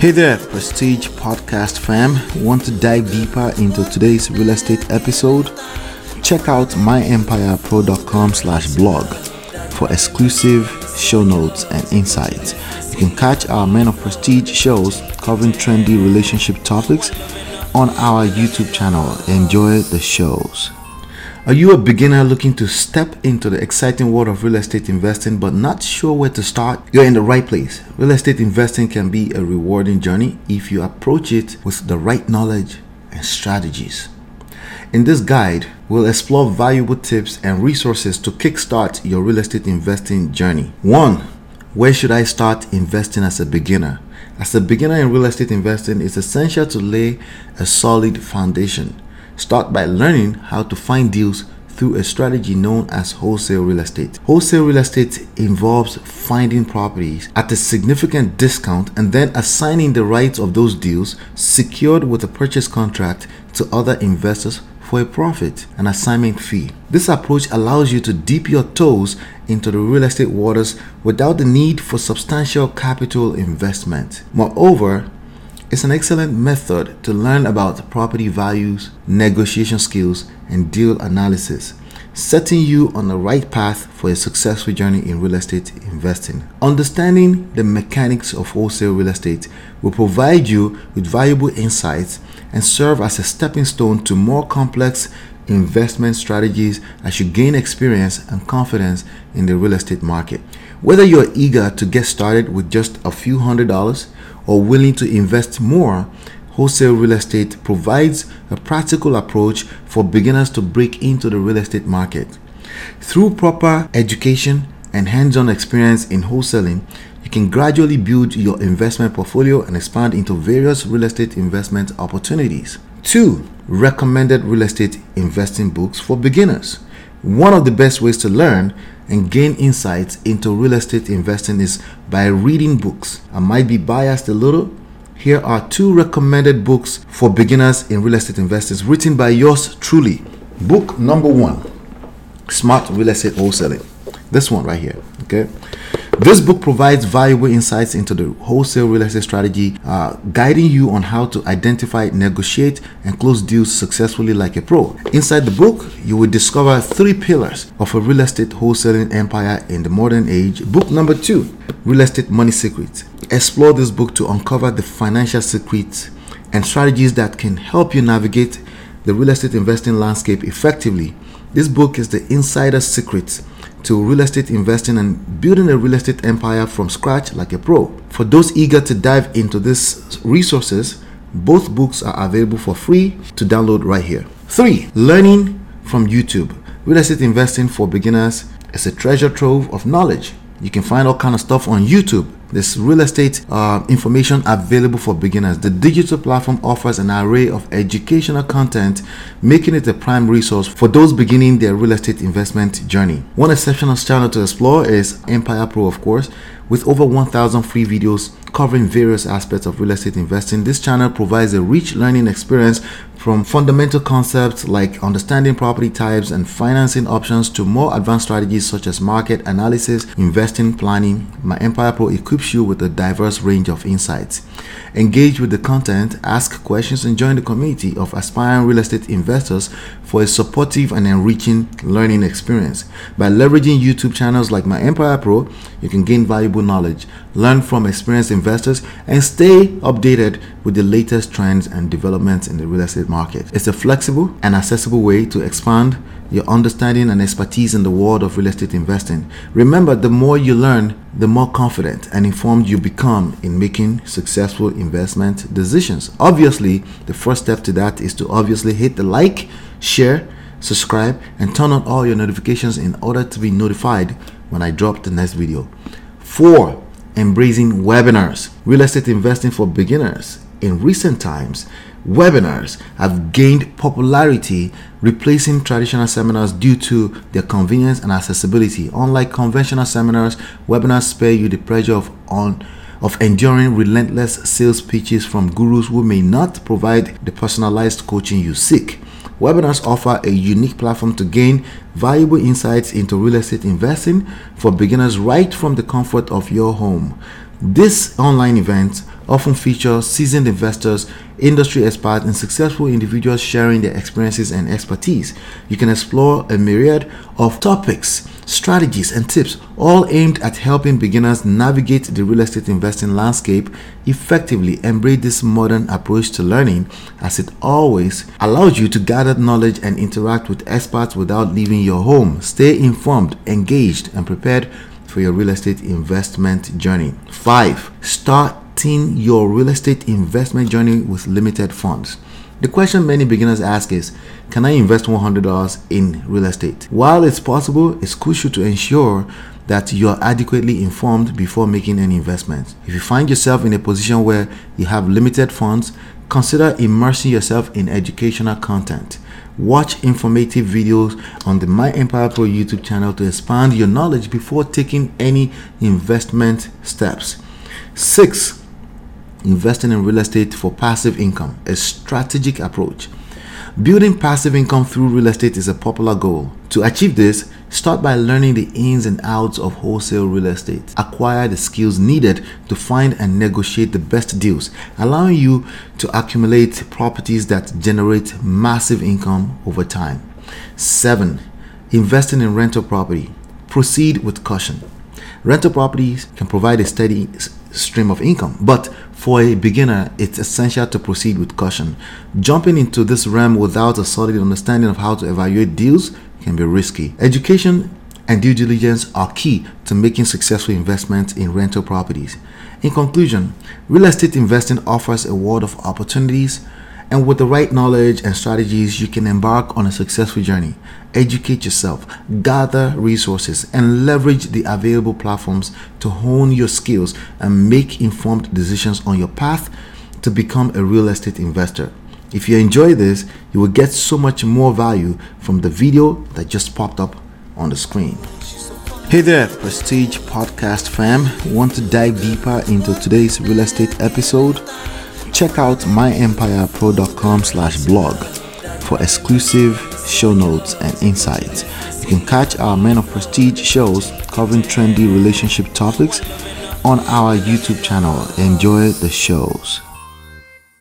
Hey there, Prestige Podcast fam. Want to dive deeper into today's real estate episode? Check out myempirepro.com slash blog for exclusive show notes and insights. You can catch our Men of Prestige shows covering trendy relationship topics on our YouTube channel. Enjoy the shows. Are you a beginner looking to step into the exciting world of real estate investing but not sure where to start? You're in the right place. Real estate investing can be a rewarding journey if you approach it with the right knowledge and strategies. In this guide, we'll explore valuable tips and resources to kickstart your real estate investing journey. 1. Where should I start investing as a beginner? As a beginner in real estate investing, it's essential to lay a solid foundation. Start by learning how to find deals through a strategy known as wholesale real estate. Wholesale real estate involves finding properties at a significant discount and then assigning the rights of those deals secured with a purchase contract to other investors for a profit, an assignment fee. This approach allows you to dip your toes into the real estate waters without the need for substantial capital investment. Moreover, it's an excellent method to learn about property values, negotiation skills, and deal analysis, setting you on the right path for a successful journey in real estate investing. Understanding the mechanics of wholesale real estate will provide you with valuable insights and serve as a stepping stone to more complex investment strategies as you gain experience and confidence in the real estate market. Whether you're eager to get started with just a few hundred dollars, or willing to invest more, wholesale real estate provides a practical approach for beginners to break into the real estate market. Through proper education and hands on experience in wholesaling, you can gradually build your investment portfolio and expand into various real estate investment opportunities. 2. Recommended real estate investing books for beginners. One of the best ways to learn and gain insights into real estate investing is by reading books. I might be biased a little. Here are two recommended books for beginners in real estate investing written by yours truly. Book number one Smart Real Estate Wholesaling. This one right here. Okay. This book provides valuable insights into the wholesale real estate strategy, uh, guiding you on how to identify, negotiate, and close deals successfully like a pro. Inside the book, you will discover three pillars of a real estate wholesaling empire in the modern age. Book number two Real Estate Money Secrets. Explore this book to uncover the financial secrets and strategies that can help you navigate the real estate investing landscape effectively. This book is the insider secrets to real estate investing and building a real estate empire from scratch like a pro. For those eager to dive into these resources, both books are available for free to download right here. 3. Learning from YouTube. Real estate investing for beginners is a treasure trove of knowledge. You can find all kind of stuff on YouTube. There's real estate uh, information available for beginners. The digital platform offers an array of educational content, making it a prime resource for those beginning their real estate investment journey. One exceptional channel to explore is Empire Pro, of course, with over 1,000 free videos covering various aspects of real estate investing. This channel provides a rich learning experience from fundamental concepts like understanding property types and financing options to more advanced strategies such as market analysis, investing planning. My Empire Pro equips you with a diverse range of insights. Engage with the content, ask questions, and join the community of aspiring real estate investors for a supportive and enriching learning experience. By leveraging YouTube channels like My Empire Pro, you can gain valuable knowledge, learn from experienced investors, and stay updated with the latest trends and developments in the real estate market. It's a flexible and accessible way to expand your understanding and expertise in the world of real estate investing. Remember, the more you learn, the more confident and informed you become in making successful investment decisions. Obviously, the first step to that is to obviously hit the like, share, subscribe, and turn on all your notifications in order to be notified when I drop the next video. 4. Embracing webinars. Real estate investing for beginners. In recent times, Webinars have gained popularity, replacing traditional seminars due to their convenience and accessibility. Unlike conventional seminars, webinars spare you the pressure of on of enduring relentless sales pitches from gurus who may not provide the personalized coaching you seek. Webinars offer a unique platform to gain valuable insights into real estate investing for beginners right from the comfort of your home. This online events often feature seasoned investors, industry experts, and successful individuals sharing their experiences and expertise. You can explore a myriad of topics, strategies, and tips, all aimed at helping beginners navigate the real estate investing landscape effectively. Embrace this modern approach to learning, as it always allows you to gather knowledge and interact with experts without leaving your home. Stay informed, engaged, and prepared for your real estate investment journey. 5. Starting your real estate investment journey with limited funds. The question many beginners ask is Can I invest $100 in real estate? While it's possible, it's crucial to ensure that you are adequately informed before making any investment. If you find yourself in a position where you have limited funds, consider immersing yourself in educational content. Watch informative videos on the My Empire Pro YouTube channel to expand your knowledge before taking any investment steps. Six, investing in real estate for passive income, a strategic approach. Building passive income through real estate is a popular goal. To achieve this, start by learning the ins and outs of wholesale real estate. Acquire the skills needed to find and negotiate the best deals, allowing you to accumulate properties that generate massive income over time. 7. Investing in rental property. Proceed with caution. Rental properties can provide a steady stream of income, but for a beginner, it's essential to proceed with caution. Jumping into this realm without a solid understanding of how to evaluate deals can be risky. Education and due diligence are key to making successful investments in rental properties. In conclusion, real estate investing offers a world of opportunities, and with the right knowledge and strategies, you can embark on a successful journey. Educate yourself, gather resources, and leverage the available platforms to hone your skills and make informed decisions on your path to become a real estate investor. If you enjoy this, you will get so much more value from the video that just popped up on the screen. Hey there, Prestige Podcast fam. Want to dive deeper into today's real estate episode? Check out myempirepro.com slash blog for exclusive show notes and insights. You can catch our Men of Prestige shows covering trendy relationship topics on our YouTube channel. Enjoy the shows.